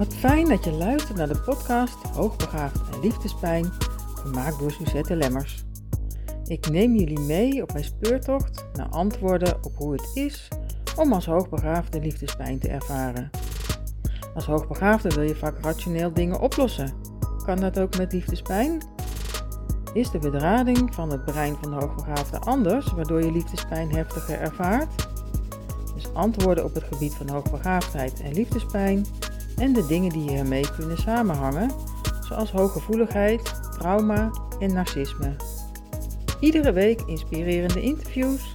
Wat fijn dat je luistert naar de podcast Hoogbegaafd en Liefdespijn, gemaakt door Suzette Lemmers. Ik neem jullie mee op mijn speurtocht naar antwoorden op hoe het is om als hoogbegaafde liefdespijn te ervaren. Als hoogbegaafde wil je vaak rationeel dingen oplossen. Kan dat ook met liefdespijn? Is de bedrading van het brein van de hoogbegaafde anders, waardoor je liefdespijn heftiger ervaart? Dus antwoorden op het gebied van hoogbegaafdheid en liefdespijn en de dingen die hiermee kunnen samenhangen, zoals hooggevoeligheid, trauma en narcisme. Iedere week inspirerende interviews,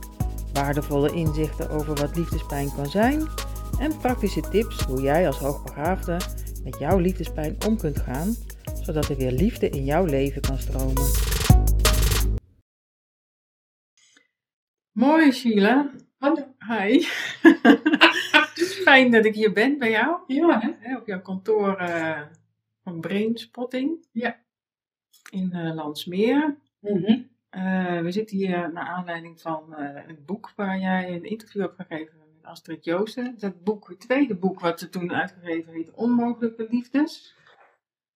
waardevolle inzichten over wat liefdespijn kan zijn en praktische tips hoe jij als hoogbegaafde met jouw liefdespijn om kunt gaan, zodat er weer liefde in jouw leven kan stromen. Mooi, Sheila. Hallo. Hi. Fijn dat ik hier ben bij jou. Ja, hè? Op jouw kantoor eh, van Brainspotting. Ja. In eh, Landsmeer. Mhm. Eh, we zitten hier naar aanleiding van een boek waar jij een interview hebt gegeven met Astrid Joosten. Dat boek, het tweede boek wat ze toen uitgegeven heeft, Onmogelijke Liefdes.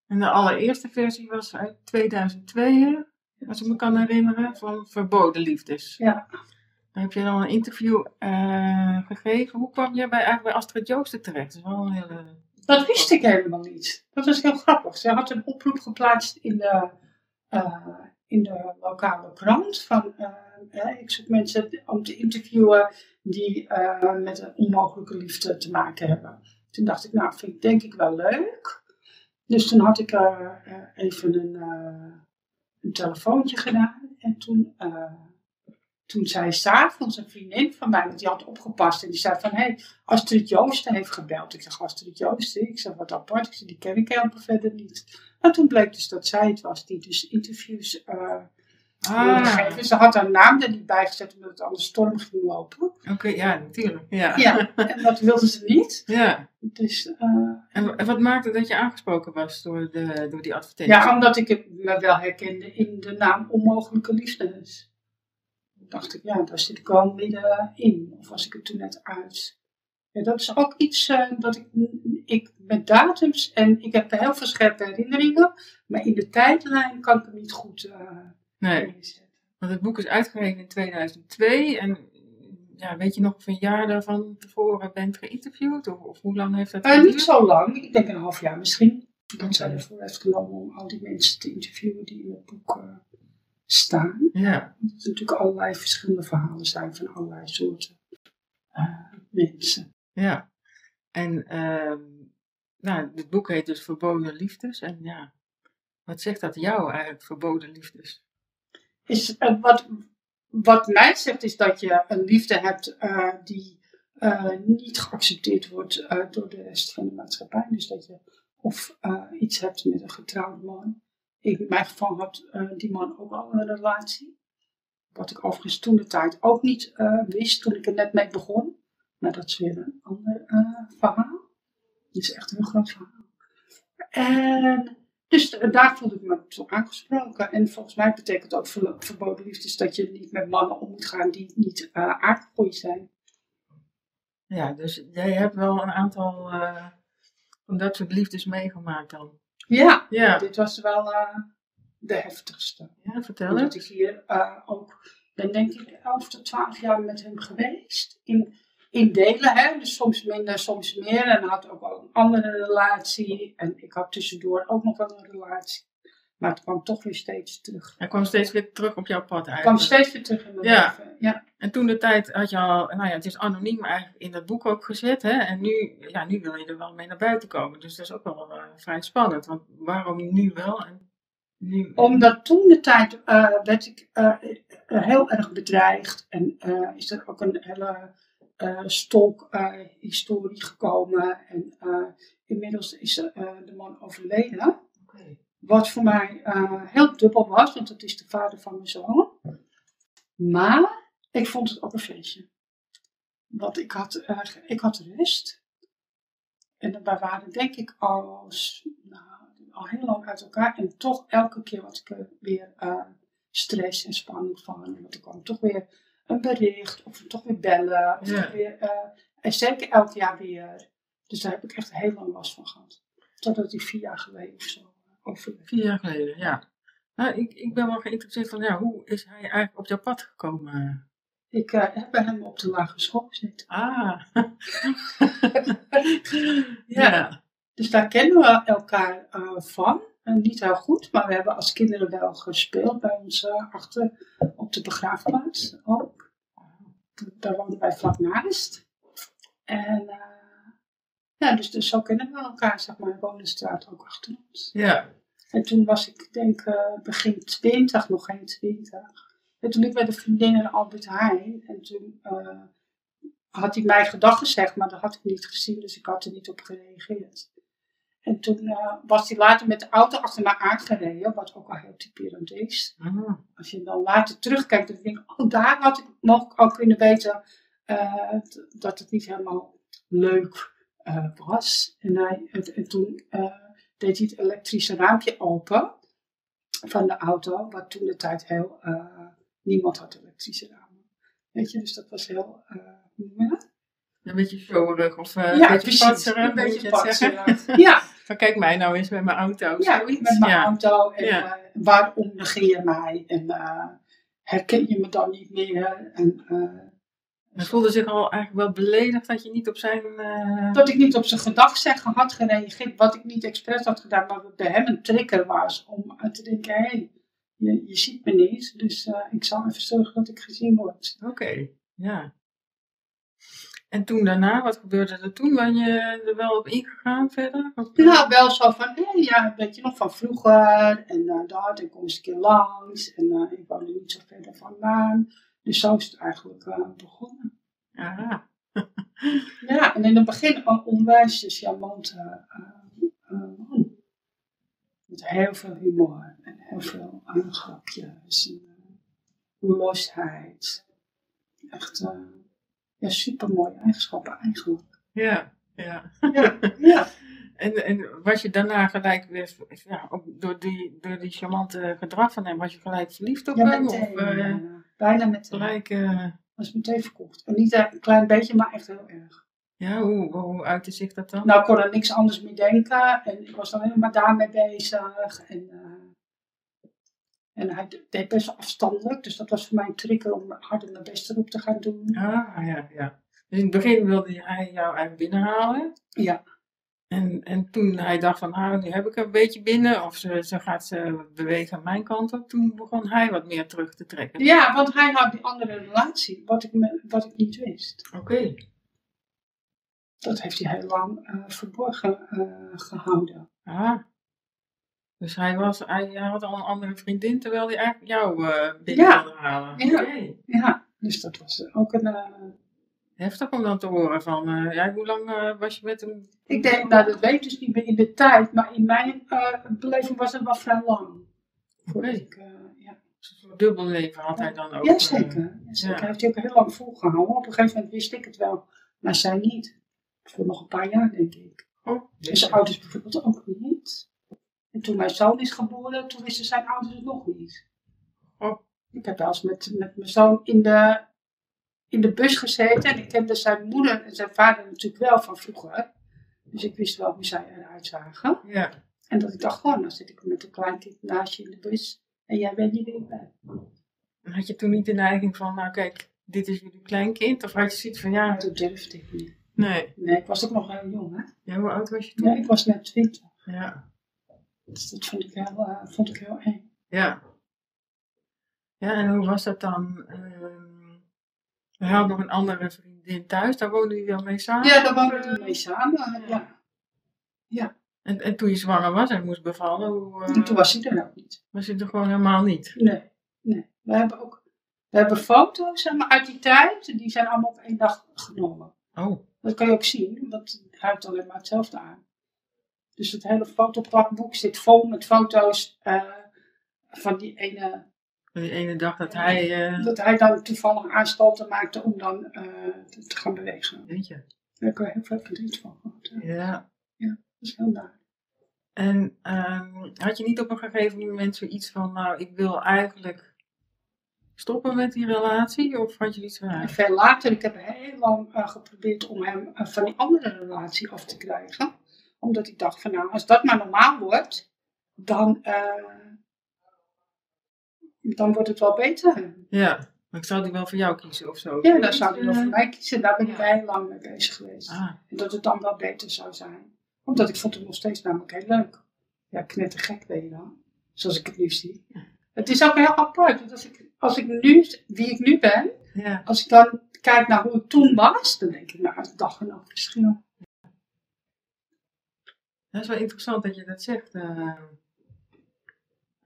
En de allereerste versie was uit 2002, hè, als ik me kan herinneren, van Verboden Liefdes. Ja. Heb je dan een interview eh, gegeven. Hoe kwam jij bij, eigenlijk bij Astrid Joosten terecht? Dat is wel een hele... Dat wist ik helemaal niet. Dat was heel grappig. Ze had een oproep geplaatst in de, eh, in de lokale krant. Van, eh, ik zoek mensen om te interviewen die met een onmogelijke liefde te maken hebben. Toen dacht ik, nou, vind ik denk ik wel leuk. Dus toen had ik even een, een telefoontje gedaan. En toen, toen zei s'avonds een vriendin van mij, want die had opgepast. En die zei van, hé, hey, Astrid Joosten heeft gebeld. Ik zeg, Astrid Joosten? Ik zeg, wat apart. Ik zeg, die ken ik helemaal verder niet. En toen bleek dus dat zij het was die dus interviews eh wilde geven. Ze had haar naam er niet bij gezet omdat het anders storm ging lopen. Oké, ja, natuurlijk. Ja. Ja, en dat wilde ze niet. Ja. Dus eh, En, en wat maakte dat je aangesproken was door, de, door die advertentie? ja, omdat ik het me wel herkende in de naam Onmogelijke Liefdes. Dacht ik, ja, daar zit ik wel middenin. Of was ik er toen net uit? Ja, dat is ook iets eh, dat ik, ik met datums en ik heb heel veel scherpe herinneringen, maar in de tijdlijn kan ik het niet goed eh nee, inzetten. want het boek is uitgegeven in 2002. En ja, weet je nog of een jaar daarvan tevoren bent geïnterviewd? Of, of hoe lang heeft dat Eh, niet zo lang, ik denk een half jaar misschien. Dat zij ervoor heeft genomen om al die mensen te interviewen die in het boek staan. Ja, er natuurlijk allerlei verschillende verhalen zijn van allerlei soorten eh, mensen. ja. En ehm, nou, het boek heet dus Verboden Liefdes. En ja, wat zegt dat jou eigenlijk, Verboden Liefdes? Is, eh, wat, wat mij zegt is dat je een liefde hebt eh, die niet geaccepteerd wordt door de rest van de maatschappij. Dus dat je of iets hebt met een getrouwde man. In mijn geval had eh, die man ook al een relatie. Wat ik overigens toen de tijd ook niet eh, wist toen ik er net mee begon. Maar dat is weer een ander eh, verhaal. Het is echt een heel groot verhaal. En dus eh, daar voelde ik me zo aangesproken. En volgens mij betekent ook ver- verboden liefdes dat je niet met mannen om moet gaan die niet je zijn. Ja, dus jij hebt wel een aantal eh, van dat liefdes meegemaakt dan. Ja, Ja, dit was wel eh, de heftigste. ja vertel Omdat ik hier eh, ook, ben denk ik 11 tot 12 jaar met hem geweest. In, in delen, hè? dus soms minder, soms meer. En hij had ook wel een andere relatie. En ik had tussendoor ook nog wel een relatie. Maar het kwam toch weer steeds terug. Hij kwam steeds weer terug op jouw pad Het eigenlijk. kwam steeds weer terug in mijn Ja. leven. Ja. En toen de tijd had je al, nou ja, het is anoniem eigenlijk in dat boek ook gezet, hè? En nu, ja, nu wil je er wel mee naar buiten komen. Dus dat is ook wel eh, vrij spannend. Want waarom nu wel en nu? Omdat toen de tijd eh, werd ik eh, heel erg bedreigd. En eh, is er ook een hele eh stok eh, historie gekomen. En eh, inmiddels is eh, de man overleden. Oké. Wat voor mij eh, heel dubbel was, want het is de vader van mijn zoon. Maar ik vond het ook een feestje. Want ik had, eh, ik had rust. En we waren denk ik al, nou, al heel lang uit elkaar. En toch elke keer had ik er weer eh, stress en spanning van. Want er kwam toch weer een bericht. Of toch weer bellen. Of Ja. toch weer, en zeker elk jaar weer. Dus daar heb ik echt heel lang last van gehad. Totdat hij vier jaar geleden of zo overleed. Vier jaar geleden, ja. Nou, ik, ik ben wel geïnteresseerd van, ja, hoe is hij eigenlijk op jouw pad gekomen? Ik uh, heb bij hem op de lagere school gezeten. Ah. ja. Dus daar kennen we elkaar uh, van. En niet heel goed, maar we hebben als kinderen wel gespeeld bij ons uh, achter op de begraafplaats ook. Daar woonden wij vlak naast. En ja, dus, dus zo kennen we elkaar, zeg maar. Wonen de straat ook achter ons. Ja. En toen was ik, denk begin 20, nog geen 20. En toen ik bij de vriendinnen Albert Heijn. En toen uh, had hij mij gedag gezegd, maar dat had ik niet gezien. Dus ik had er niet op gereageerd. En toen uh, was hij later met de auto achter mij aangereden. Wat ook wel heel typerend is. Ah. Als je dan later terugkijkt, dan denk ik, oh daar had ik mogelijk ook kunnen weten uh, dat het niet helemaal leuk was. En, hij, en, en toen deed hij het elektrische raampje open van de auto. Wat toen de tijd heel niemand had elektrische ramen. Weet je, dus dat was heel, uh, hoe noem je dat? Een beetje showrig of uh, ja, een beetje patserig, een beetje patserig. Ja. Van kijk mij nou eens met mijn auto. Ja, zoiets. met mijn ja. auto. En Ja. uh, waarom negeer je mij? En herken je me dan niet meer? En Hij voelde zich al eigenlijk wel beledigd dat je niet op zijn... eh, dat ik niet op zijn gedachtzeggen had gereageerd. Wat ik niet expres had gedaan, maar wat bij hem een trigger was. Om uit te denken, hé, hey, je, je ziet me niet. Dus uh, ik zal even zorgen dat ik gezien word. Oké, ja. En toen daarna, wat gebeurde er toen? Ben je er wel op ingegaan verder? Of- Nou, wel zo van, hé, ja, weet je nog van vroeger. En uh, dat, en kom eens een keer langs. En uh, ik woonde niet zo verder vandaan. Dus zo is het eigenlijk uh, begonnen. Aha. Ja, en in het begin een onwijs charmante man. Met heel veel humor en heel veel aangrapjes en losheid. Echt ja, super mooie eigenschappen eigenlijk. Ja, ja. Ja, ja. En, en was je daarna gelijk weer, ja, ook door die, door die charmante gedrag van hem, was je gelijk verliefd op ja hem? of, uh, bijna, meteen. gelijk, uh, was meteen verkocht. En niet een klein beetje, maar echt heel erg. Ja, hoe, hoe uitte zich dat dan? Nou, ik kon er niks anders mee denken. En ik was dan helemaal daarmee bezig. En, uh, en hij deed best afstandelijk. Dus dat was voor mij een trigger om harder mijn best erop te gaan doen. Ah, ja, ja. Dus in het begin wilde hij jou eigenlijk binnenhalen. Ja. En, en toen hij dacht van, ah, nu heb ik een beetje binnen. Of ze, ze gaat ze bewegen aan mijn kant op. Toen begon hij wat meer terug te trekken. Ja, want hij had die andere relatie. Wat ik, me, wat ik niet wist. Oké. Okay. Dat heeft hij heel lang uh, verborgen uh, gehouden. Ah. Dus hij, was, hij, hij, had al een andere vriendin, terwijl hij eigenlijk jou uh, binnen ja. wilde halen. Ja. Okay. ja, dus dat was ook een... Heftig om dan te horen van, uh, ja, hoe lang uh, was je met hem? Ik denk, nou dat weet dus niet meer in de tijd, maar in mijn uh, beleving was het wel vrij lang. Ik, ja. Dus een dubbel leven had hij dan ook? Jazeker. Ja, zeker. Hij heeft hij ook heel lang volgehouden. Op een gegeven moment wist ik het wel, maar zij niet. Voor nog een paar jaar, denk ik. Oh, en zijn ouders bijvoorbeeld ook niet. En toen mijn zoon is geboren, toen wisten zijn ouders het nog niet. Oh. Ik heb wel eens met, met mijn zoon in de, in de bus gezeten. En ik kende zijn moeder en zijn vader natuurlijk wel van vroeger. Dus ik wist wel hoe zij eruit zagen. Ja. En dat ik dacht, gewoon, dan zit ik met een klein kind naast je in de bus. En jij weet niet ben. En had je toen niet de neiging van, nou kijk, dit is jullie kleinkind? Of had je zoiets van, ja... Dat durfde ik niet. Nee. Nee, ik was ook nog heel jong, hè. Ja, hoe oud was je toen? Ja, ik was net twintig. Ja. Dus dat vond ik heel, uh, vond ik heel eng. Ja. Ja, en hoe was dat dan? Um, we hadden nog een andere vriendin thuis, daar woonde je wel mee samen? Ja, daar woonde hij mee samen, ja. Ja. En, en toen je zwanger was en moest bevallen, hoe... Uh, toen was hij er ook niet. Was hij er gewoon helemaal niet? Nee, nee. We hebben ook... We hebben foto's zeg maar, uit die tijd, die zijn allemaal op één dag genomen. Oh. Dat kan je ook zien, want hij heeft alleen maar hetzelfde aan. Dus het hele fotoplakboek zit vol met foto's uh, van die ene... Die ene dag dat hij... Uh... Dat hij dan toevallig aanstalten maakte om dan uh, te, gaan bewegen. Weet je. Daar heb ik heel veel verdriet van gehad. Ja. Ja, dat is heel naar. En um, had je niet op een gegeven moment zoiets van, nou, ik wil eigenlijk stoppen met die relatie? Of had je iets van... Veel later, ik heb heel lang uh, geprobeerd om hem van die andere relatie af te krijgen. Omdat ik dacht van nou, als dat maar normaal wordt, dan, eh, dan wordt het wel beter. Ja, maar ik zou die wel voor jou kiezen of zo. Ja, dan zou ik wel Eh, voor mij kiezen. Daar ben ik ja. heel lang mee bezig geweest. Ah, En dat het dan wel beter zou zijn. Omdat ik vond het nog steeds namelijk heel leuk. Ja, knettergek ben je dan. Zoals ik het nu zie. Het is ook heel apart. Want als ik, als ik nu, wie ik nu ben, ja. als ik dan kijk naar hoe ik toen was, dan denk ik, nou, het dag en nacht verschil. Dat is wel interessant dat je dat zegt. eh.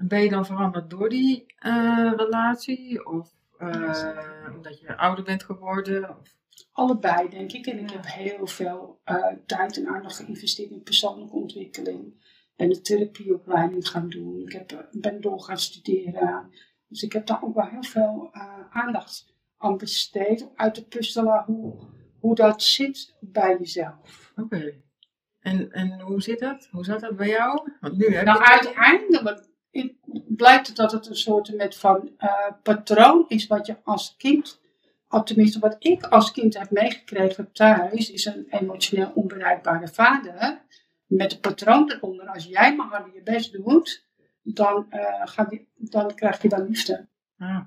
En ben je dan veranderd door die eh, relatie? Of eh, omdat je ouder bent geworden? Of... Allebei, denk ik. En ik heb heel veel eh, tijd en aandacht geïnvesteerd in persoonlijke ontwikkeling. En de therapieopleiding gaan doen. Ik heb, ben door gaan studeren. Dus ik heb daar ook wel heel veel aandacht aan besteed. Uit te puzzelen hoe, hoe dat zit bij jezelf. Oké. En, en hoe zit dat? Hoe zat dat bij jou? Want nu heb Nou, uiteindelijk blijkt dat het een soort met van eh, patroon is wat je als kind, of tenminste wat ik als kind heb meegekregen thuis, is een emotioneel onbereikbare vader. Met een patroon eronder. Als jij maar harder je best doet, dan, ga je, dan krijg je wel liefde. Ah.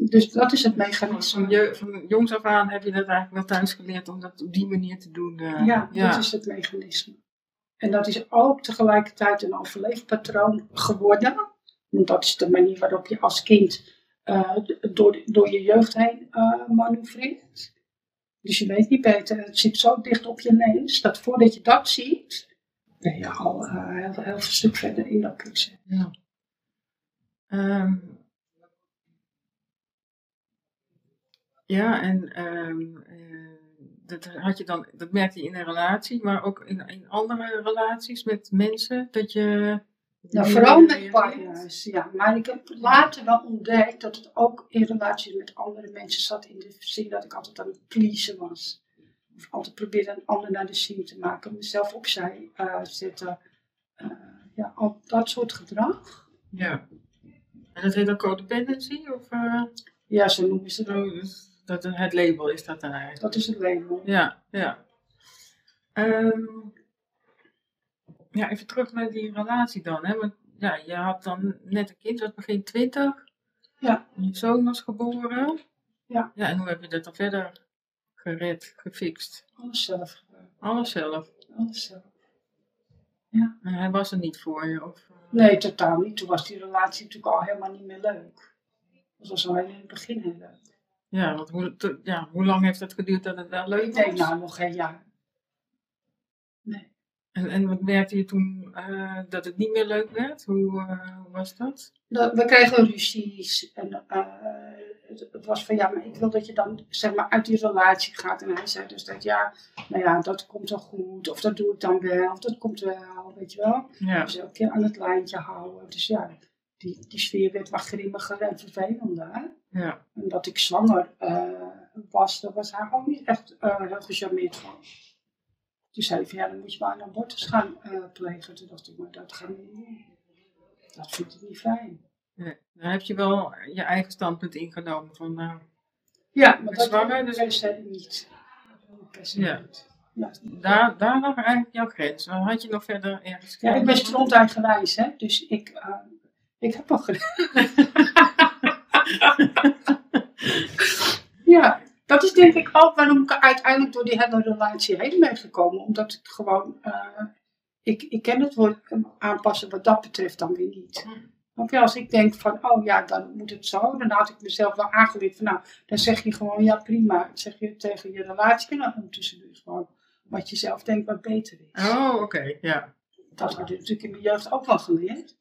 Dus dat is het mechanisme. van, je, van jongs af aan heb je dat eigenlijk wel thuis geleerd om dat op die manier te doen. eh. Ja, ja. dat is het mechanisme. En dat is ook tegelijkertijd een overleefpatroon geworden. Want dat is de manier waarop je als kind eh, door, door je jeugd heen eh, manoeuvreert. Dus je weet niet beter. Het zit zo dicht op je neus dat voordat je dat ziet, ben je al eh, heel, heel veel stuk verder in dat proces. Ja. Ehm, ja, en eh, dat had je dan, dat merkte je in een relatie, maar ook in, in andere relaties met mensen, dat je. Nou, vooral met partners, ja. Maar ik heb later wel ontdekt dat het ook in relaties met andere mensen zat. In de zin dat ik altijd aan het pleasen was. Of altijd probeerde een ander naar de zin te maken. Mezelf opzij eh zetten. Eh, ja, al dat soort gedrag. Ja. En dat heet dan codependency? Of, eh, Ja, zo noemen ze dat. Dat, het label is dat dan eigenlijk? Dat is het label. Ja, ja. Ehm, ja, even terug naar die relatie dan. Hè? Want ja, je had dan net een kind, was begin twintig. Ja. Je zoon was geboren. Ja. Ja, en hoe heb je dat dan verder gered, gefixt? Alles zelf. Alles zelf. Alles zelf. En hij was er niet voor je? Of, Nee, totaal niet. Toen was die relatie natuurlijk al helemaal niet meer leuk. Dat was al in het begin heel leuk. Ja, want hoe, te- ja, hoe lang heeft het geduurd dat het wel leuk Ik was? denk nou nog geen jaar. Nee. En, en wat merkte je toen eh, dat het niet meer leuk werd? Hoe, eh, hoe was dat? Dat- we kregen ruzies en eh, het, het was van ja, maar ik wil dat je dan zeg maar uit die relatie gaat. En hij zei dus dat ja, nou ja, dat komt wel goed, of dat doe ik dan wel, of dat komt wel, weet je wel. Ja. Dus elke keer aan het lijntje houden. Dus ja, die, die sfeer werd wat grimmiger en vervelender. Ja. En dat ik zwanger eh, was, daar was hij ook niet echt eh, heel gecharmeerd van. Toen zei van ja, dan moet je maar een abortus gaan eh, plegen. Toen dacht ik, maar dat gaan we niet doen. Dat vind ik niet fijn. Dan heb je wel je eigen standpunt ingenomen van, nou, Ja, maar dat zwanger, dus- per se niet. Per se Ja. niet. Ja. daar, daar lag eigenlijk jouw grens. Dan had je nog verder ergens... ja, ik ben stronteigenwijs, hè. Dus ik, ik heb al gedaan. ja, dat is denk ik ook waarom ik uiteindelijk door die hele relatie heen ben gekomen. Omdat ik gewoon, eh, ik, ik ken het woord aanpassen wat dat betreft dan weer niet. Want ja, als ik denk van, oh ja, dan moet het zo, dan had ik mezelf wel aangeleerd van, nou, dan zeg je gewoon, ja prima. Dat zeg je tegen je relatie en dan ondertussen doe je gewoon wat je zelf denkt wat beter is. Oh, oké, ja. Dat had ik natuurlijk in mijn jeugd ook wel geleerd.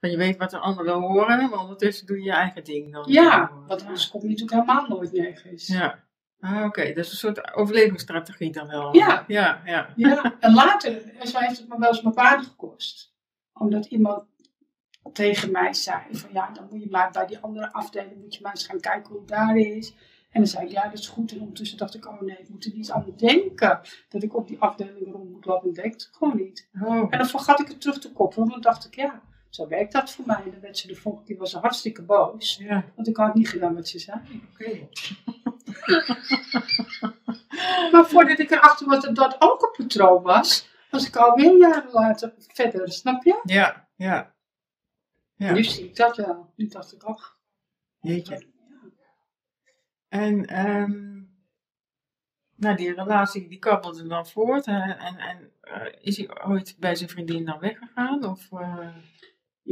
Dat je weet wat de anderen horen, maar ondertussen doe je je eigen ding dan. Ja, want anders kom je natuurlijk helemaal nooit nergens. Ja. Ah, oké. Dat is een soort overlevingsstrategie dan wel. Ja. Ja, ja. Ja, en later en zo heeft het me wel eens mijn baan gekost. Omdat iemand tegen mij zei van ja, dan moet je maar bij die andere afdeling moet je maar eens gaan kijken hoe het daar is. En dan zei ik ja, dat is goed. En ondertussen dacht ik, oh nee, ik moet er niet aan denken dat ik op die afdeling rond moet lopen. Dat ik gewoon niet. Oh, En dan vergat ik het terug te koppelen. Want dan dacht ik, ja, zo werkt dat voor mij. En dan werd ze de volgende keer was ze hartstikke boos. ja, Want ik had niet gedaan wat ze zei. oké. Maar voordat ik erachter was dat dat ook een patroon was, was ik alweer jaren later verder, snap je? Ja, ja. Ja, Nu zie ik dat wel. Nu dacht ik, ach, jeetje. En ehm, nou, die relatie die kabbelde dan voort. En, en eh, is hij ooit bij zijn vriendin dan weggegaan? Of, eh,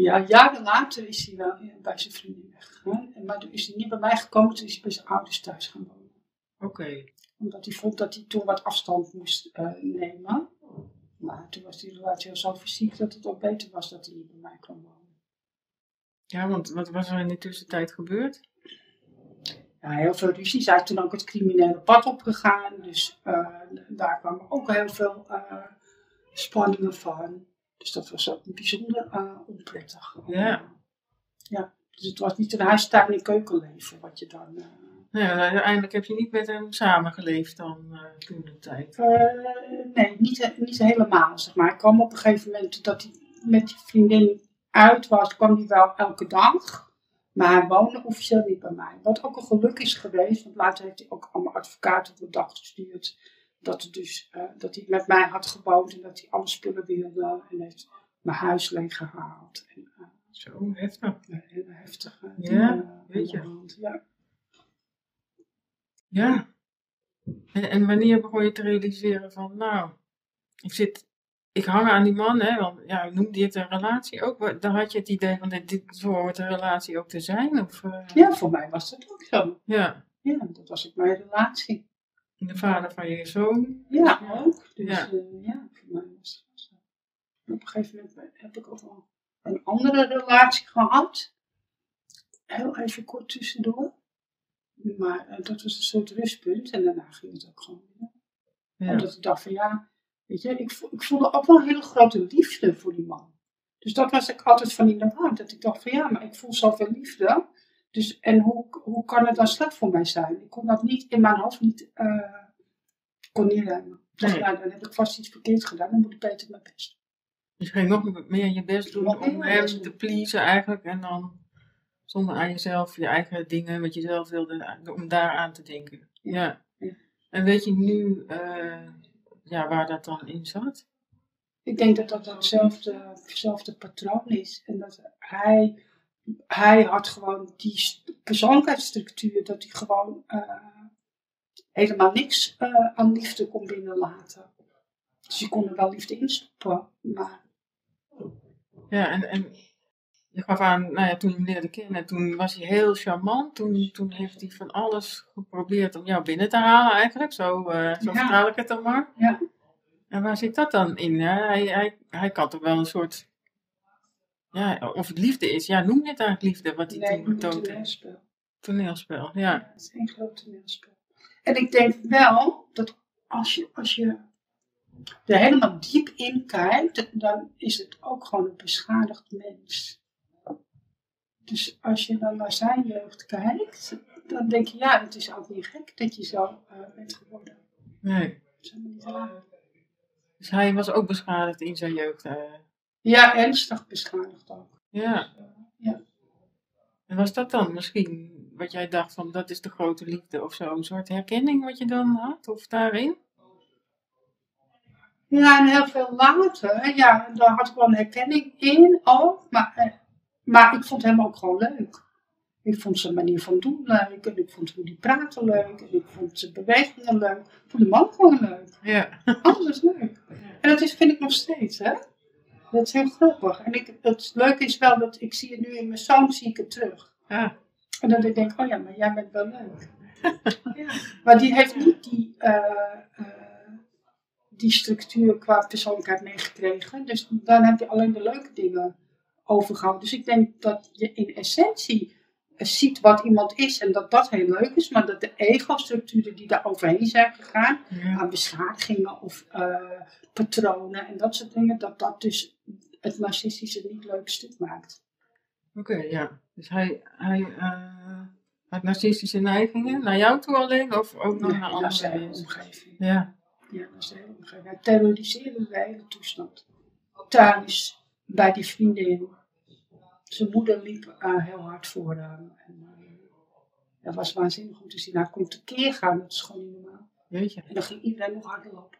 Ja, jaren later is hij wel bij zijn vriendin weggegaan. En- Maar toen is hij niet bij mij gekomen, toen is hij bij zijn ouders thuis gaan wonen. Oké. Omdat hij vond dat hij toen wat afstand moest eh, nemen. Maar toen was die relatie al zo fysiek dat het ook beter was dat hij niet bij mij kwam wonen. Ja, want wat was er in de tussentijd gebeurd? Ja, heel veel ruzies. Hij is toen ook het criminele pad opgegaan. Dus eh, daar kwamen ook heel veel eh, spanningen van. Dus dat was ook bijzonder eh, onprettig. Ja. Ja, dus het was niet een huistuin- en keukenleven wat je dan... eh, ja, uiteindelijk heb je niet met hem samengeleefd dan eh, toen de tijd. Eh, nee, niet, niet helemaal, zeg maar. Ik kwam op een gegeven moment dat hij met die vriendin uit was, kwam hij wel elke dag. Maar hij woonde officieel niet bij mij. Wat ook een geluk is geweest, want later heeft hij ook allemaal advocaten op de dag gestuurd. Dat, het dus, eh, dat hij met mij had gewoond en dat hij alle spullen wilde. En heeft mijn huis leeggehaald. En, eh, Zo heftig. hele heftige Ja, dingen aan weet je. hand. Ja. Ja. En, en wanneer begon je te realiseren van, nou, ik zit, ik hang aan die man, hè, want ja, noemde je het een relatie ook? Dan had je het idee van, dit, dit hoort een relatie ook te zijn? Of, eh, ja, voor mij was dat ook zo. ja. Ja, dat was ook mijn relatie. De vader van je zoon? Ja, ook. Dus Ja. ja, ja voor mij was het zo. Op een gegeven moment heb ik ook wel een andere relatie gehad. Heel even kort tussendoor. Maar eh, dat was een soort rustpunt en daarna ging het ook gewoon weer. Ja. Omdat ik dacht van ja, weet je, ik, ik voelde ook wel een hele grote liefde voor die man. Dus dat was ik altijd van in de war. Dat ik dacht van ja, maar ik voel zoveel liefde. Dus, en hoe, hoe kan het dan slecht voor mij zijn? Ik kon dat niet in mijn hoofd niet, eh kon niet Nee. nou, dan heb ik vast iets verkeerd gedaan. Dan moet ik beter mijn best Dus je ging nog meer je best doen Nog om hem doen. te pleasen eigenlijk. En dan zonder aan jezelf, je eigen dingen, wat je zelf wilde, om daar aan te denken. Ja. Ja. En weet je nu eh, ja, waar dat dan in zat? Ik denk dat dat hetzelfde, hetzelfde patroon is. En dat hij, hij had gewoon die st- persoonlijkheidsstructuur, dat hij gewoon eh, helemaal niks eh, aan liefde kon binnenlaten. Dus je kon er wel liefde in stoppen, maar Ja, en, en je gaf aan, nou ja, toen je hem leerde kennen, toen was hij heel charmant. Toen, toen heeft hij van alles geprobeerd om jou binnen te halen eigenlijk. Zo, eh zo Ja. vertaal ik het dan maar. ja, En waar zit dat dan in? Hè? Hij, hij, hij kan toch wel een soort, ja, of het liefde is. Ja, noem je het eigenlijk liefde, wat hij nee, toen toneelspel. Toneelspel, ja. Het is een groot toneelspel. En ik denk wel dat als je, als je er helemaal diep in kijkt, dan is het ook gewoon een beschadigd mens. Dus als je dan naar zijn jeugd kijkt, dan denk je, ja, het is ook niet gek dat je zo eh, bent geworden. Nee. Dat is niet raar. Dus hij was ook beschadigd in zijn jeugd. eh. Ja, ernstig beschadigd ook. ja. Ja. En was dat dan misschien wat jij dacht van, dat is de grote liefde of zo? Een soort herkenning wat je dan had, of daarin? Ja, en heel veel later, ja, daar had ik wel een herkenning in ook. Maar, eh, maar ik vond hem ook gewoon leuk. Ik vond zijn manier van doen leuk. En ik vond hoe die praten leuk. En ik vond zijn bewegingen leuk. Ik vond de man gewoon leuk. Ja. Alles is leuk. En dat is, vind ik nog steeds, hè. Dat is heel grappig. En ik, het leuke is wel dat ik zie het nu in mijn zoon, zie ik het terug. Ja. En dat ik denk, oh ja, maar jij bent wel leuk. ja. Maar die heeft niet die, eh, eh, die structuur qua persoonlijkheid meegekregen. Dus dan heb je alleen de leuke dingen overgehouden. Dus ik denk dat je in essentie ziet wat iemand is en dat dat heel leuk is. Maar dat de ego-structuren die daar overheen zijn gegaan, Ja. aan beschadigingen of eh, patronen en dat soort dingen, dat dat dus het narcistische niet leuk stuk maakt. Oké, ja. Dus hij, hij eh, had narcistische neigingen naar jou toe alleen of ook nog Nee, naar is andere mensen? omgeving. Ja. Ja, dat is de hele omgeving. Hij terroriseerde de hele toestand. Thuis, bij die vriendin. Zijn moeder liep eh, heel hard voor hem. En, eh, dat was waanzinnig om te zien. Hij kon tekeer gaan, dat is gewoon niet normaal. Weet je. En dan ging iedereen nog harder lopen.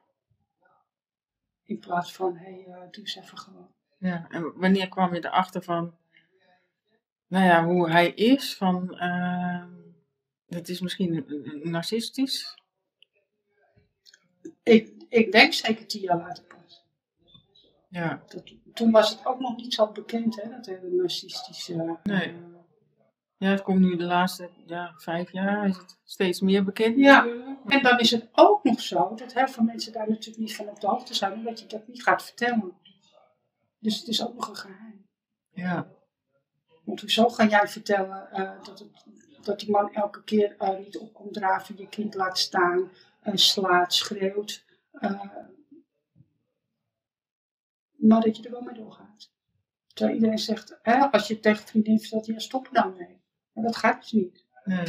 In plaats van, hé, hey, uh, doe eens even gewoon. Ja, en wanneer kwam je erachter van, nou ja, hoe hij is? Van, uh, dat is misschien narcistisch? Ik, ik denk zeker tien jaar later pas. Ja. Dat, toen was het ook nog niet zo bekend, hè, dat hele narcistische... Nee. Ja, het komt nu de laatste ja, vijf jaar, is het steeds meer bekend. Ja, en dan is het ook nog zo dat heel veel mensen daar natuurlijk niet van op de hoogte zijn, omdat je dat niet gaat vertellen. Dus het is ook nog een geheim. Ja. Want hoezo ga jij vertellen uh, dat, het, dat die man elke keer uh, niet op komt draven, je kind laat staan, uh, slaat, schreeuwt, maar dat je er wel mee doorgaat. Terwijl iedereen zegt, hè, als je tegen vriendin vertelt, ja stop er dan mee. En dat gaat dus niet. Nee.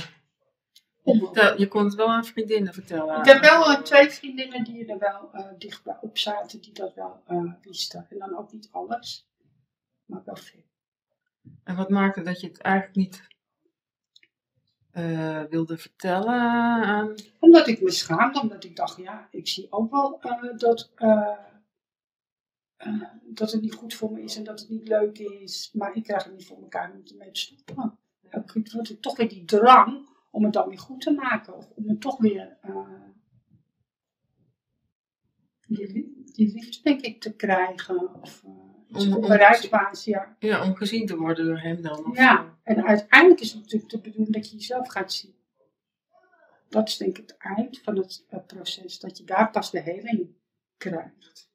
Je kon het wel aan vriendinnen vertellen. Ik heb wel uh, twee vriendinnen die er wel uh, dichtbij op zaten, die dat wel uh, wisten. En dan ook niet alles, maar wel veel. En wat maakte dat je het eigenlijk niet wilde vertellen aan... Omdat ik me schaamde, omdat ik dacht, ja, ik zie ook wel dat, dat het niet goed voor me is en dat het niet leuk is. Maar ik krijg het niet voor elkaar om ermee te stoppen. Ik ik toch weer die drang om het dan weer goed te maken. Of om het toch weer uh, die, die liefde, denk ik, te krijgen. Of uh, om, bereiksbasis, ja. Ja, om gezien te worden door hem dan. Ja, zo. en uiteindelijk is het natuurlijk de bedoeling dat je jezelf gaat zien. Dat is denk ik het eind van het proces. Dat je daar pas de heling krijgt.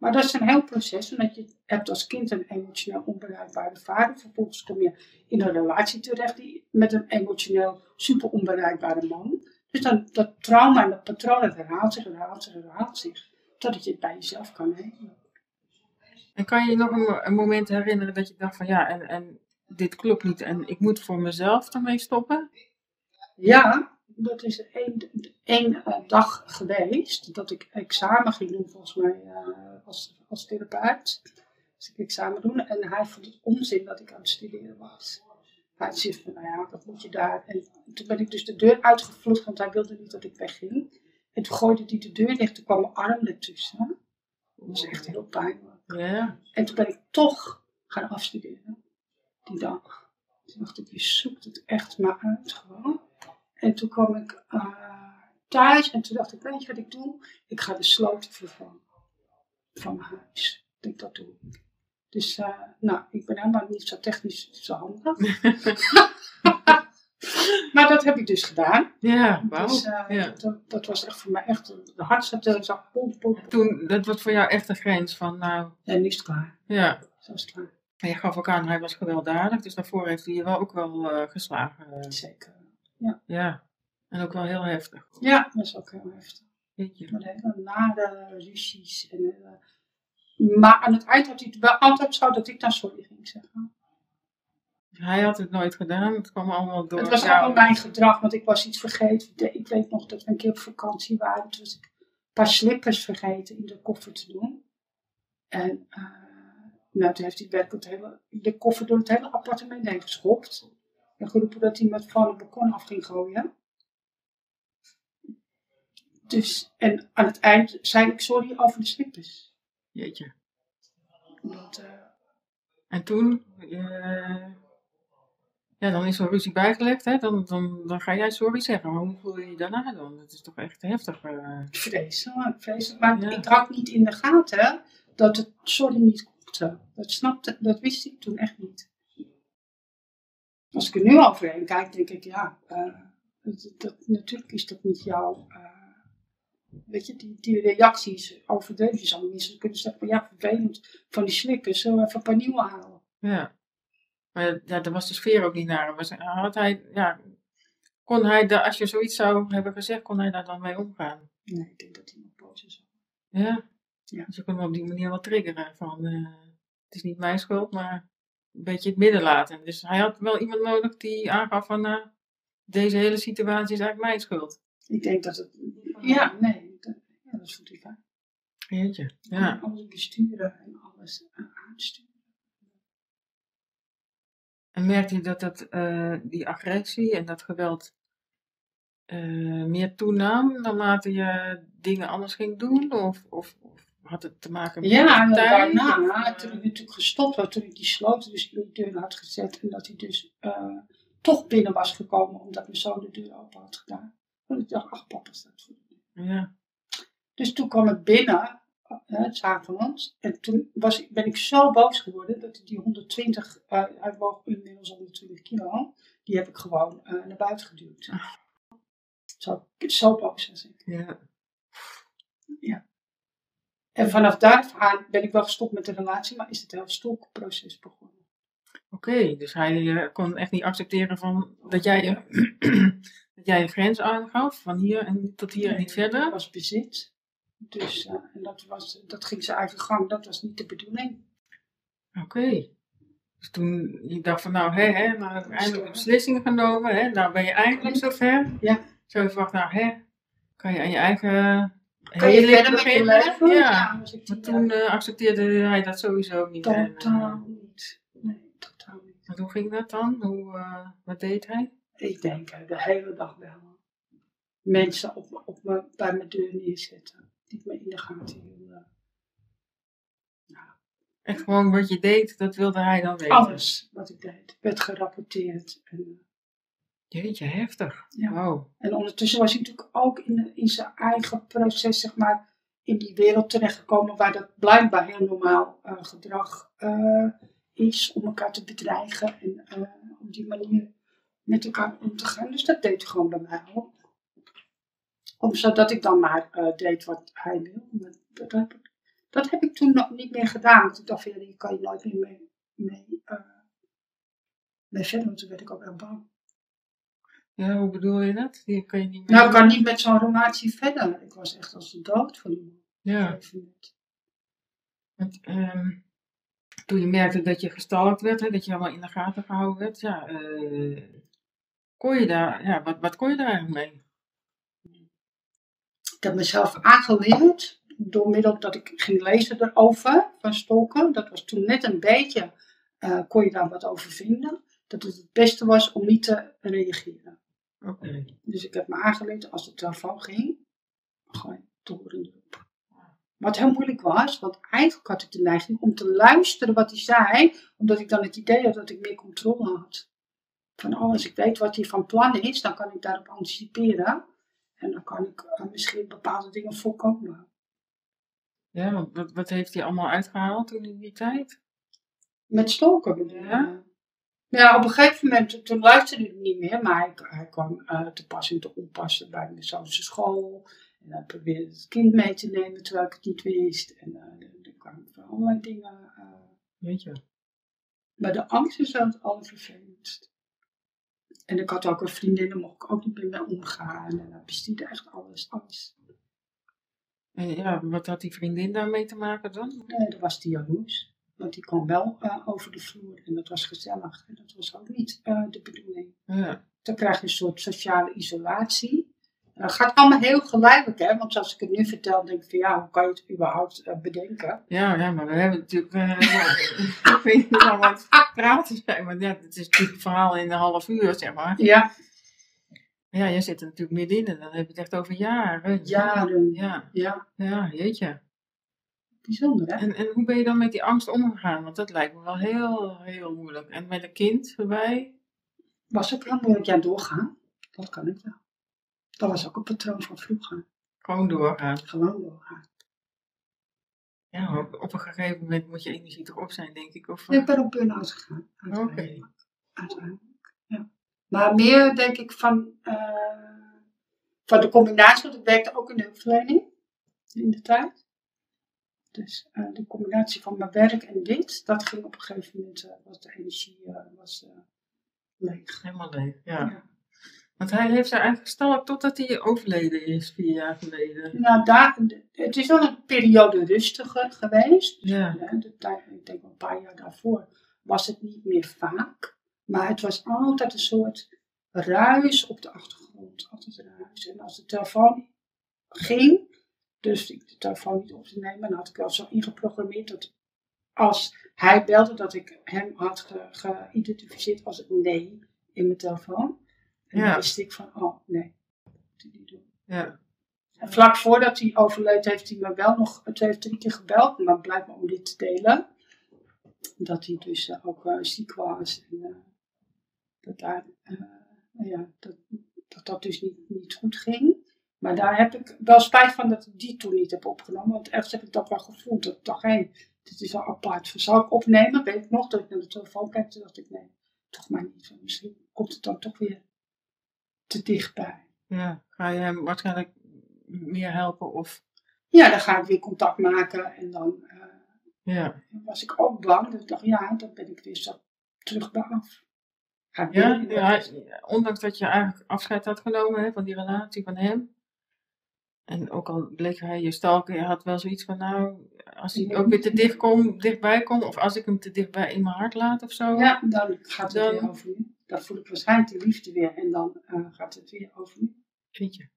Maar dat is een heel proces, omdat je hebt als kind een emotioneel onbereikbare vader. Vervolgens kom je in een relatie terecht die, met een emotioneel super onbereikbare man. Dus dan, dat trauma en dat patroon, het herhaalt zich, herhaalt zich, herhaalt zich. Totdat je het bij jezelf kan heen. En kan je je nog een, een, moment herinneren dat je dacht van ja, en, en dit klopt niet en ik moet voor mezelf ermee stoppen? Ja, dat is één, één uh, dag geweest dat ik examen ging doen, volgens mij uh, als, als therapeut. Dus ik examen doen en hij vond het onzin dat ik aan het studeren was. Hij zei van, nou ja, dat moet je daar. En toen ben ik dus de deur uitgevloed, want hij wilde niet dat ik wegging. En toen gooide hij de deur dicht, toen kwam mijn arm ertussen. Dat was echt heel pijnlijk. Ja. En toen ben ik toch gaan afstuderen, die dag. Toen dacht ik, je zoekt het echt maar uit gewoon. En toen kwam ik uh, thuis en toen dacht ik, weet je wat ik doe? Ik ga de sloten vervangen van mijn huis. Ik denk, dat doe ik. Dus, uh, nou, ik ben helemaal niet zo technisch zo handig. maar dat heb ik dus gedaan. Ja, wauw. Dus, uh, ja. dat, dat, was echt voor mij echt, de hartstikke ik zag, pom, pom, pom. Toen, dat was voor jou echt een grens van, nou... En nu is het klaar. Ja. Zo is het klaar. En je gaf ook aan, hij was gewelddadig, dus daarvoor heeft hij je wel ook wel uh, geslagen. Zeker, ja. Ja. En ook wel heel heftig. Ja, dat is ook heel heftig. Weet je. Met hele nare ruzies. En, uh, maar aan het eind had hij het wel altijd zo dat ik dan sorry ging zeggen. Hij had het nooit gedaan, het kwam allemaal door. Het was jou. allemaal mijn gedrag, want ik was iets vergeten. Ik weet nog dat we een keer op vakantie waren. Toen was ik een paar slippers vergeten in de koffer te doen. En uh, nou, toen heeft hij werkelijk hele, de koffer door het hele appartement heen geschopt. En geroepen dat hij met van het balkon af ging gooien. Dus, en aan het eind zei ik sorry over de slippers. Jeetje. Want, uh, en toen, uh, ja, dan is zo'n ruzie bijgelegd, hè? Dan, dan, dan ga jij sorry zeggen. Maar hoe voel je je daarna dan? Dat is toch echt heftig. Uh... Vreselijk, vreselijk. Maar ja. ik had niet in de gaten dat het sorry niet klopte. Dat snapte, dat wist ik toen echt niet. Als ik er nu overheen kijk, denk ik, ja, dat, dat, natuurlijk is dat niet jouw weet je, die, die reacties overdreven. Zou mensen kunnen zeggen, ja, vervelend van die slippers, zullen we even een paar nieuwe halen. Ja. Maar ja, daar was de sfeer ook niet naar. Was, had hij, ja, kon hij, daar, als je zoiets zou hebben gezegd, kon hij daar dan mee omgaan? Nee, ik denk dat hij nog boos is. Ja? Ja. Dus je kon hem op die manier wel triggeren van, uh, het is niet mijn schuld, maar een beetje het midden laten. Dus hij had wel iemand nodig die aangaf van, uh, deze hele situatie is eigenlijk mijn schuld. Ik denk dat het. Ja, nee. Dat, ja, dat hij fijn. Jeetje, ja. Alles besturen en alles uitsturen. En merkte je dat, dat uh, die agressie en dat geweld uh, meer toenam naarmate je dingen anders ging doen? Of, of, of had het te maken met Ja, en daarna, eh, toen ik natuurlijk gestopt was, toen ik die sloten dus in de deur had gezet en dat hij dus eh, toch binnen was gekomen omdat mijn zoon de deur open had gedaan. Want ik dacht, ach papa staat voor de deur. Ja. Dus toen kwam ik binnen, uh, s'avonds, en toen was, ik- ben ik zo boos geworden dat ik die 120, eh hij woog inmiddels 120 kilo, die heb ik gewoon eh, naar buiten geduwd. Zo, zo boos was ik. ja. En vanaf daar aan ben ik wel gestopt met de relatie, maar is het hele stolkproces begonnen. Oké, dus hij eh, kon echt niet accepteren van dat jij, je- dat jij een grens aangaf, van hier en tot hier en niet Dat verder. was bezit. Dus, eh, en dat, was, dat ging zijn eigen gang, dat was niet de bedoeling. Oké. Dus toen je dacht van nou, hè, hè, nou heb ik eindelijk beslissingen genomen, hè, nou ben je eindelijk zover. Ja. Zo je verwacht, nou hè, kan je aan je eigen Kan je verder met je leven? Ja. Maar toen eh, accepteerde hij dat sowieso niet. En, Totaal niet. Nee, totaal niet. want hoe ging dat dan? Hoe, eh, wat deed hij? Ik denk de hele dag wel. Mensen op, op me, bij mijn deur neerzetten. Die me in de gaten hielden. Echt gewoon wat je deed, dat wilde hij dan weten. Alles wat ik deed werd gerapporteerd. En, eh, Jeetje, heftig. Ja. Wow. En ondertussen was hij natuurlijk ook in, in zijn eigen proces, zeg maar, in die wereld terechtgekomen waar dat blijkbaar heel normaal eh, gedrag eh, is om elkaar te bedreigen en eh, op die manier met elkaar om te gaan. Dus dat deed hij gewoon bij mij ook. Om, zodat ik dan maar deed wat hij wil. Dat heb, ik, dat heb ik toen nog niet meer gedaan. Want ik dacht, ja, hier kan je nooit meer mee, mee, mee verder. Want toen werd ik ook wel bang. Ja, hoe bedoel je dat? Die kan je niet meer... Nou, ik kan niet met zo'n relatie verder. Ik was echt als de dood van die Ja, want ehm, toen je merkte dat je gestalkt werd, hè, dat je allemaal in de gaten gehouden werd, ja, eh, kon je daar, ja, wat, wat kon je daar eigenlijk mee? Ik heb mezelf aangeleerd door middel dat ik ging lezen erover van Stolken. Dat was toen net een beetje, eh, kon je daar wat over vinden. Dat het het beste was om niet te reageren. Oké. Dus ik heb me aangeleerd als de telefoon ging, gewoon erop. Wat heel moeilijk was, want eigenlijk had ik de neiging om te luisteren wat hij zei, omdat ik dan het idee had dat ik meer controle had. Van oh, als ik weet wat hij van plan is, dan kan ik daarop anticiperen. En dan kan ik eh, misschien bepaalde dingen voorkomen. Ja, want wat, wat heeft hij allemaal uitgehaald toen in die tijd? Met bedoel je? Ja. Ja, op een gegeven moment, toen luisterde ik niet meer, maar hij, hij kwam eh, te pas en te onpassen bij mijn zoonse school. En hij probeerde het kind mee te nemen terwijl ik het niet wist. En eh, er- kwamen van allerlei dingen. eh. Weet je. maar de angst is wel het allervervelendst. En ik had ook een vriendin, daar mocht ik ook niet meer mee omgaan. En hij bestuurde echt alles, alles. En ja, wat had die vriendin daarmee te maken dan? Nee, dat was die jaloers. Want die kwam wel eh, over de vloer en dat was gezellig. En dat was ook niet eh, de bedoeling. Ja, Dan krijg je een soort sociale isolatie. Dat gaat allemaal heel geleidelijk, hè? Want zoals ik het nu vertel, denk ik van ja, hoe kan je het überhaupt eh, bedenken? ja, ja, maar we hebben natuurlijk, ik weet niet of we aan het praten zijn, maar ja, het is natuurlijk een verhaal in een half uur, zeg maar. Ja, Ja, jij zit er natuurlijk middenin en dan heb je het echt over jaren. jaren. Ja, Ja, ja, jeetje. Bijzonder, hè? En, en hoe ben je dan met die angst omgegaan? Want dat lijkt me wel heel, heel moeilijk. En met een kind erbij? Was ook heel moeilijk. Ja, doorgaan. Dat kan ik wel. Dat was ook een patroon van vroeger. Gewoon doorgaan. Gewoon doorgaan. Ja, op, op een gegeven moment moet je energie toch op zijn, denk ik. Of, Ik ben op burn-out gegaan. Oké. Uiteindelijk. Uiteindelijk, ja. Maar meer denk ik van, eh, van de combinatie, want ik werkte ook in de hulpverlening in de tijd. Dus eh, de combinatie van mijn werk en dit, dat ging op een gegeven moment, eh, was de energie eh, was, leeg. Helemaal leeg, ja. Ja. Want hij heeft zijn eigen gestalkt totdat hij overleden is, vier jaar geleden. Nou, daar, het is wel een periode rustiger geweest. Ja. Ja, de tijd, ik denk een paar jaar daarvoor was het niet meer vaak. Maar het was altijd een soort ruis op de achtergrond. Altijd ruis. En als de telefoon ging, dus ik de telefoon niet op te nemen, dan had ik wel zo ingeprogrammeerd dat als hij belde, dat ik hem had ge- geïdentificeerd als nee in mijn telefoon. En Ja. dan wist ik van, oh nee, dat moet ik niet doen. Ja. En vlak voordat hij overleed, heeft hij me wel nog twee of drie keer gebeld, maar blijkbaar om dit te delen. Dat hij dus eh, ook uh, ziek was. En uh, dat, daar, ja, dat, dat dat dus niet, niet goed ging. Maar daar heb ik wel spijt van dat ik die toen niet heb opgenomen. Want ergens heb ik dat wel gevoeld. Dat ik dacht, hé, dit is wel apart. Zal ik opnemen? Weet ik nog dat ik naar de telefoon kijk. Toen dacht ik, nee, toch maar niet. Misschien komt het dan toch weer te dichtbij. Ja, ga je hem waarschijnlijk meer helpen of... Ja, dan ga ik weer contact maken en dan uh, ja. was ik ook bang. Dus ik dacht, ja, dan ben ik weer zo terug bij af. Ja, ondanks dat je eigenlijk afscheid had genomen hè, van die relatie van hem. En ook al bleek hij je stalker, je had wel zoiets van, nou, als hij ook weer te dicht kom, dichtbij komt, of als ik hem te dichtbij in mijn hart laat of zo. Ja, dan gaat het dan, weer over je. Dan voel ik waarschijnlijk de liefde weer en dan uh, gaat het weer over je. Vind je?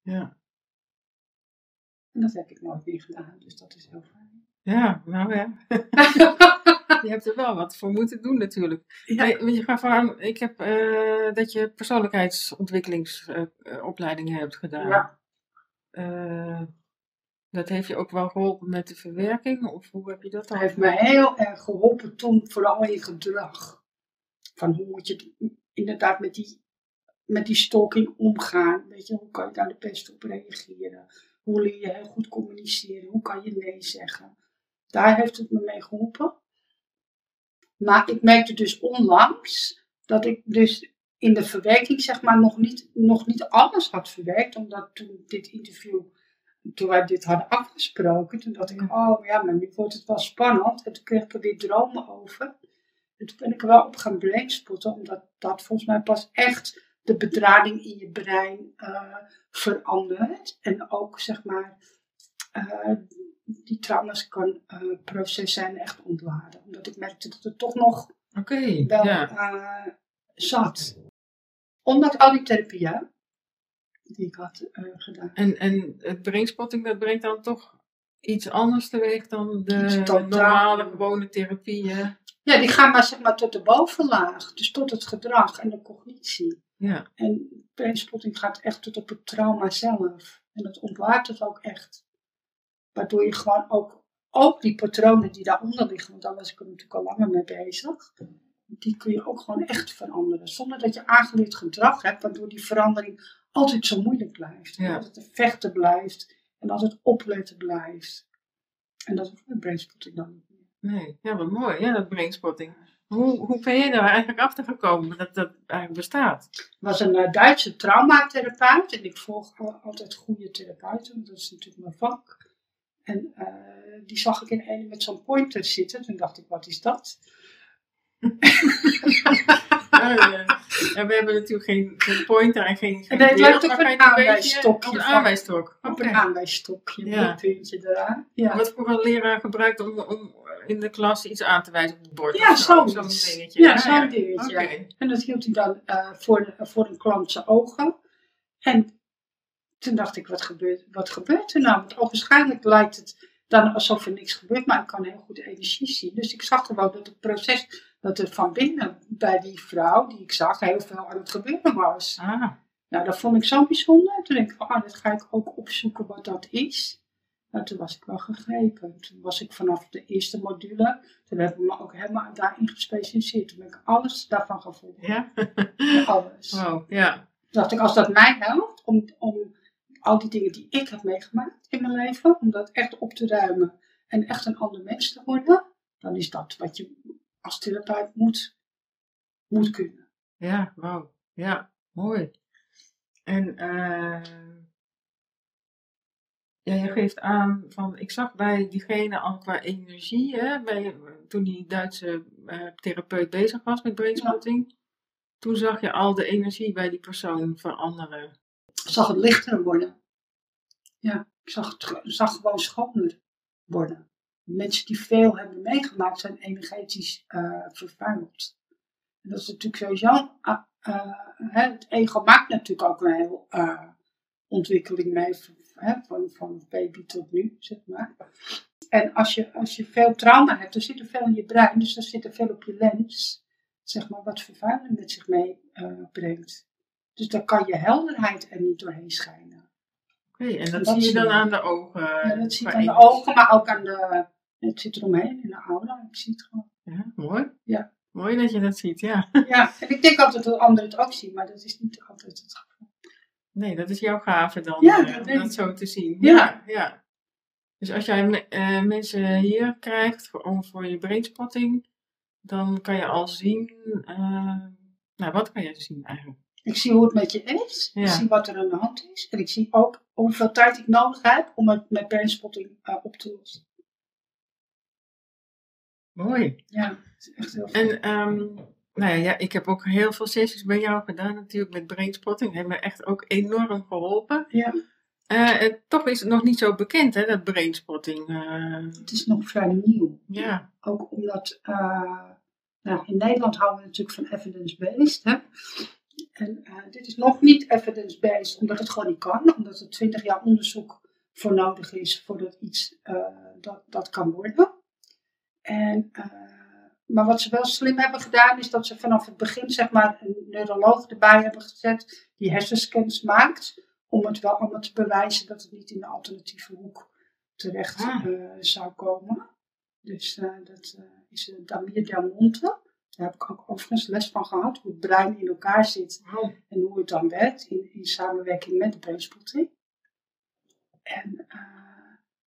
Ja. En dat heb ik nooit meer gedaan, dus dat is heel fijn. Ja, nou ja. je hebt er wel wat voor moeten doen natuurlijk. Ja. je gaf aan, ik heb uh, dat je persoonlijkheidsontwikkelingsopleidingen uh, hebt gedaan. Ja. Uh, dat heeft je ook wel geholpen met de verwerking? Of hoe heb je dat dan? Het heeft me heel erg geholpen toen, vooral in gedrag. Van hoe moet je inderdaad met die met die stalking omgaan. Weet je, hoe kan je daar de beste op reageren? Hoe leer je heel goed communiceren? Hoe kan je nee zeggen? Daar heeft het me mee geholpen. Maar ik merkte dus onlangs dat ik dus in de verwerking zeg maar nog niet, nog niet alles had verwerkt. Omdat toen dit interview, toen wij dit hadden afgesproken, toen dacht ik, oh ja, maar nu wordt het wel spannend. En toen kreeg ik er weer dromen over. En toen ben ik er wel op gaan brainspotten, omdat dat volgens mij pas echt de bedrading in je brein uh, verandert. En ook zeg maar uh, die trauma's kan uh, processen en echt ontladen. Omdat ik merkte dat het toch nog okay, wel ja. zat. Ondanks al die therapieën die ik had gedaan. En, en het brainspotting dat brengt dan toch iets anders teweeg dan de normale gewone therapieën? Ja, die gaan maar zeg maar tot de bovenlaag. Dus tot het gedrag en de cognitie. Ja. En brainspotting gaat echt tot op het trauma zelf. En dat ontwaart het ook echt. Waardoor je gewoon ook, ook die patronen die daaronder liggen, want daar was ik er natuurlijk al langer mee bezig, die kun je ook gewoon echt veranderen. Zonder dat je aangeleerd gedrag hebt, waardoor die verandering altijd zo moeilijk blijft. Ja. Dat het vechten blijft en dat het opletten blijft. En dat hoeft met brainspotting dan niet meer. Nee, ja, wat mooi. Ja, dat brainspotting. Hoe, hoe ben je daar eigenlijk achter gekomen dat dat eigenlijk bestaat? Ik was een uh, Duitse traumatherapeut en ik volg altijd goede therapeuten, dat is natuurlijk mijn vak. En uh, die zag ik in een met zo'n pointer zitten. Toen dacht ik, wat is dat? ja, we hebben natuurlijk geen, geen pointer en geen. het lijkt op een aanwijsstokje. Op een aanwijsstok. Op een aanwijsstokje, ja. een puntje eraan. Ja. Wat voor een leraar gebruikt om, om in de klas iets aan te wijzen op het bord? Ja, zo'n zo dingetje. Ja, zo'n dingetje. Okay. En dat hield hij dan uh, voor, voor een klant zijn ogen. En toen dacht ik, wat gebeurt, wat gebeurt er nou? Want waarschijnlijk lijkt het dan alsof er niks gebeurt, maar ik kan heel goed energie zien. Dus ik zag gewoon dat het proces, dat er van binnen bij die vrouw die ik zag, heel veel aan het gebeuren was. Ah. Nou, dat vond ik zo bijzonder. Toen denk ik, oh, dat ga ik ook opzoeken wat dat is. Nou, toen was ik wel gegrepen. Toen was ik vanaf de eerste module, toen heb ik me ook helemaal daarin gespecialiseerd. Toen ben ik alles daarvan gevonden. Ja? alles. Wow, ja. Toen dacht ik, als dat mij helpt om, om al die dingen die ik heb meegemaakt in mijn leven, om dat echt op te ruimen en echt een ander mens te worden, dan is dat wat je als therapeut moet, moet kunnen. Ja, wauw. Ja, mooi. En uh, ja, je geeft aan van, ik zag bij diegene al qua energie, hè, bij, toen die Duitse uh, therapeut bezig was met brainspotting, toen zag je al de energie bij die persoon veranderen zag het lichter worden. Ja, ik zag het zag gewoon schoner worden. Mensen die veel hebben meegemaakt zijn energetisch uh, vervuild. En dat is natuurlijk sowieso. Uh, het ego maakt natuurlijk ook een heel uh, ontwikkeling mee. Van, van baby tot nu, zeg maar. En als je, als je veel trauma hebt, dan zit er veel in je brein, dus dan zit er veel op je lens, zeg maar, wat vervuiling met zich meebrengt. Dus dan kan je helderheid er niet doorheen schijnen. Oké, en dat, dat zie je dan aan de ogen? Ja, dat zie je aan de ogen, maar ook aan de... Het zit eromheen, in de aura. Ik zie het gewoon. Ja, mooi. Ja. Mooi dat je dat ziet, ja. Ja, en ik denk altijd dat anderen het ook zien, maar dat is niet altijd het geval. Nee, dat is jouw gave dan, Ja, eh, dat om dat ik. zo te zien. Ja. Ja, ja. Dus als jij eh, mensen hier krijgt voor, om, voor je brainspotting, dan kan je al zien, eh, nou wat kan je zien eigenlijk? Ik zie hoe het met je is. Ik zie wat er aan de hand is. En ik zie ook hoeveel tijd ik nodig heb om het met brainspotting op te lossen. Mooi. Ja, dat is echt heel fijn. En ehm, nou ja, ja, ik heb ook heel veel sessies bij jou gedaan natuurlijk met brainspotting. Dat heeft me echt ook enorm geholpen. Ja, Eh, en toch is het nog niet zo bekend, hè, dat brainspotting. eh, het is nog vrij nieuw. ja, Ook omdat eh, nou, in Nederland houden we natuurlijk van evidence-based. hè. En eh, dit is nog niet evidence-based, omdat het gewoon niet kan. Omdat er 20 jaar onderzoek voor nodig is voordat iets eh, dat, dat kan worden. En, eh, maar wat ze wel slim hebben gedaan, is dat ze vanaf het begin zeg maar, een neuroloog erbij hebben gezet die hersenscans maakt. Om het wel allemaal te bewijzen dat het niet in de alternatieve hoek terecht Ah. eh, zou komen. Dus eh, dat is Damir Del Monte. Daar heb ik ook overigens les van gehad, hoe het brein in elkaar zit en hoe het dan werkt in, in samenwerking met de brainspotting. En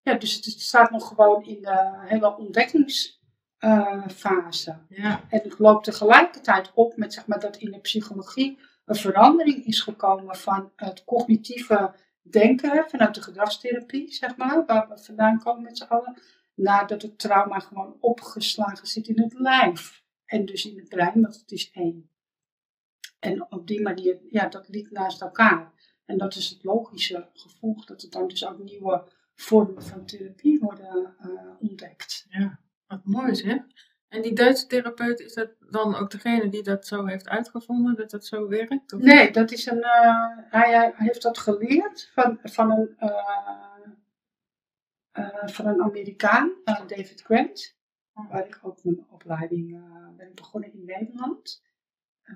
ja, dus het staat nog gewoon in de hele ontdekkingsfase. ja, En het loopt tegelijkertijd op met zeg maar, dat in de psychologie een verandering is gekomen van het cognitieve denken vanuit de gedragstherapie, zeg maar, waar we vandaan komen met z'n allen, naar dat het trauma gewoon opgeslagen zit in het lijf. En dus in het brein, want het is één. En op die manier, ja, dat ligt naast elkaar. En dat is het logische gevolg, dat er dan dus ook nieuwe vormen van therapie worden eh, ontdekt. wat mooi zeg. En die Duitse therapeut, is dat dan ook degene die dat zo heeft uitgevonden, dat dat zo werkt? Of? Nee, dat is een, eh, hij, hij heeft dat geleerd van, van, een, eh, eh, van een Amerikaan, eh, David Grant. Waar ik ook mijn opleiding eh, ben begonnen in Nederland. eh,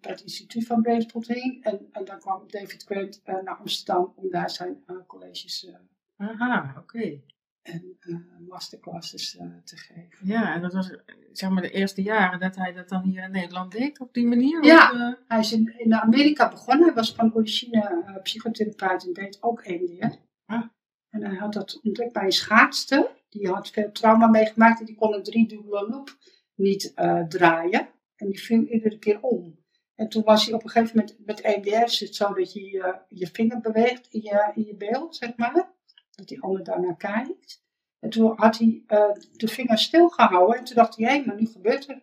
bij het instituut van Brainspotting. En, en dan kwam David Grant eh, naar Amsterdam om daar zijn eh, colleges eh, Aha, oké. en eh, masterclasses eh, te geven. Ja, en dat was zeg maar de eerste jaren dat hij dat dan hier in Nederland deed op die manier? Ja. Of, eh, Hij is in, in Amerika begonnen. Hij was van origine psychotherapeut en deed ook EMDR. Ah. En hij had dat ontdekt bij een schaatster. Die had veel trauma meegemaakt en die kon een driedubbele loop niet draaien. En die viel iedere keer om. En toen was hij op een gegeven moment, met EMDR is het zo dat je je, je vinger beweegt in je, in je beeld, zeg maar. Dat die ander daarnaar kijkt. En toen had hij eh, de vinger stilgehouden. En toen dacht hij, hé, maar nu gebeurt er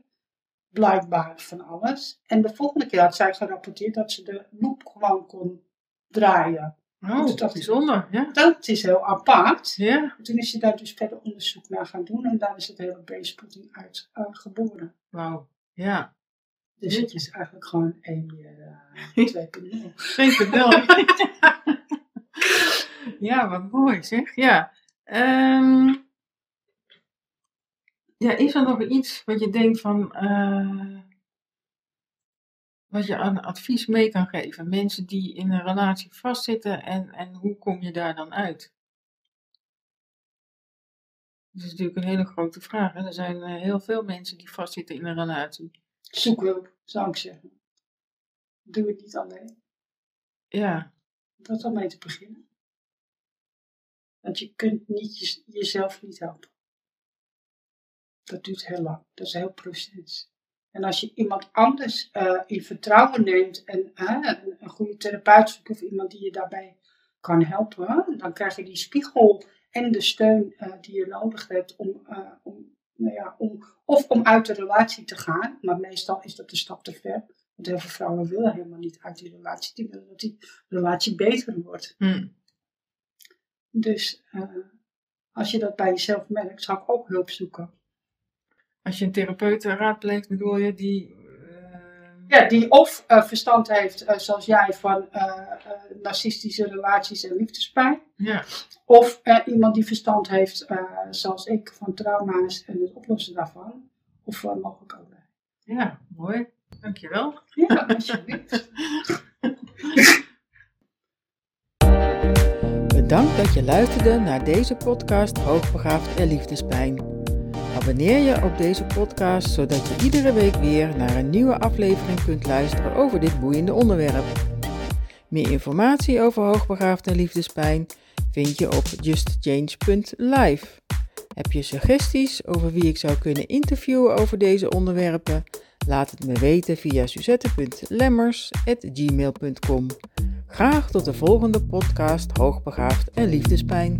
blijkbaar van alles. En de volgende keer had zij gerapporteerd dat ze de loop gewoon kon draaien. Oh, Dus dat- bijzonder, ja. Dat is heel apart. Ja, En toen is hij daar dus verder onderzoek naar gaan doen en daar is het hele brainspotting uit eh, geboren. wauw. Ja, Dus het is eigenlijk gewoon één uh, 2.0. geen pedel. Ja, wat mooi zeg. Ja. Ehm, ja, is er nog iets wat je denkt van... eh, wat je aan advies mee kan geven? Mensen die in een relatie vastzitten en, en hoe kom je daar dan uit? Dat is natuurlijk een hele grote vraag. Hè? Er zijn eh, heel veel mensen die vastzitten in een relatie. Zoek hulp, zou ik zeggen. Doe het niet alleen. Ja, Dat om mee te beginnen. Want je kunt niet je- jezelf niet helpen. Dat duurt heel lang. Dat is een heel proces. En als je iemand anders eh, in vertrouwen neemt en een, goede therapeut of iemand die je daarbij kan helpen, dan krijg je die spiegel en de steun eh, die je nodig hebt om, eh, om, nou ja, om, of om uit de relatie te gaan. Maar meestal is dat een stap te ver. Want heel veel vrouwen willen helemaal niet uit die relatie. Die willen dat die relatie beter wordt. hm. Dus eh, als je dat bij jezelf merkt, zou ik ook hulp zoeken. als je een therapeut raadpleegt, bedoel je, die... eh, Ja, die of eh, verstand heeft, zoals jij, van narcistische relaties en liefdespijn. ja. Of iemand die verstand heeft, zoals ik, van trauma's en het oplossen daarvan. Of uh, mogelijk ook ja, mooi. Dankjewel. Ja, alsjeblieft. Bedankt dat je luisterde naar deze podcast Hoogbegaafd en Liefdespijn. Abonneer je op deze podcast zodat je iedere week weer naar een nieuwe aflevering kunt luisteren over dit boeiende onderwerp. Meer informatie over hoogbegaafd en liefdespijn vind je op justchange.live. Heb je suggesties over wie ik zou kunnen interviewen over deze onderwerpen? Laat het me weten via suzette.lemmers.gmail.com. Graag tot de volgende podcast Hoogbegaafd en Liefdespijn.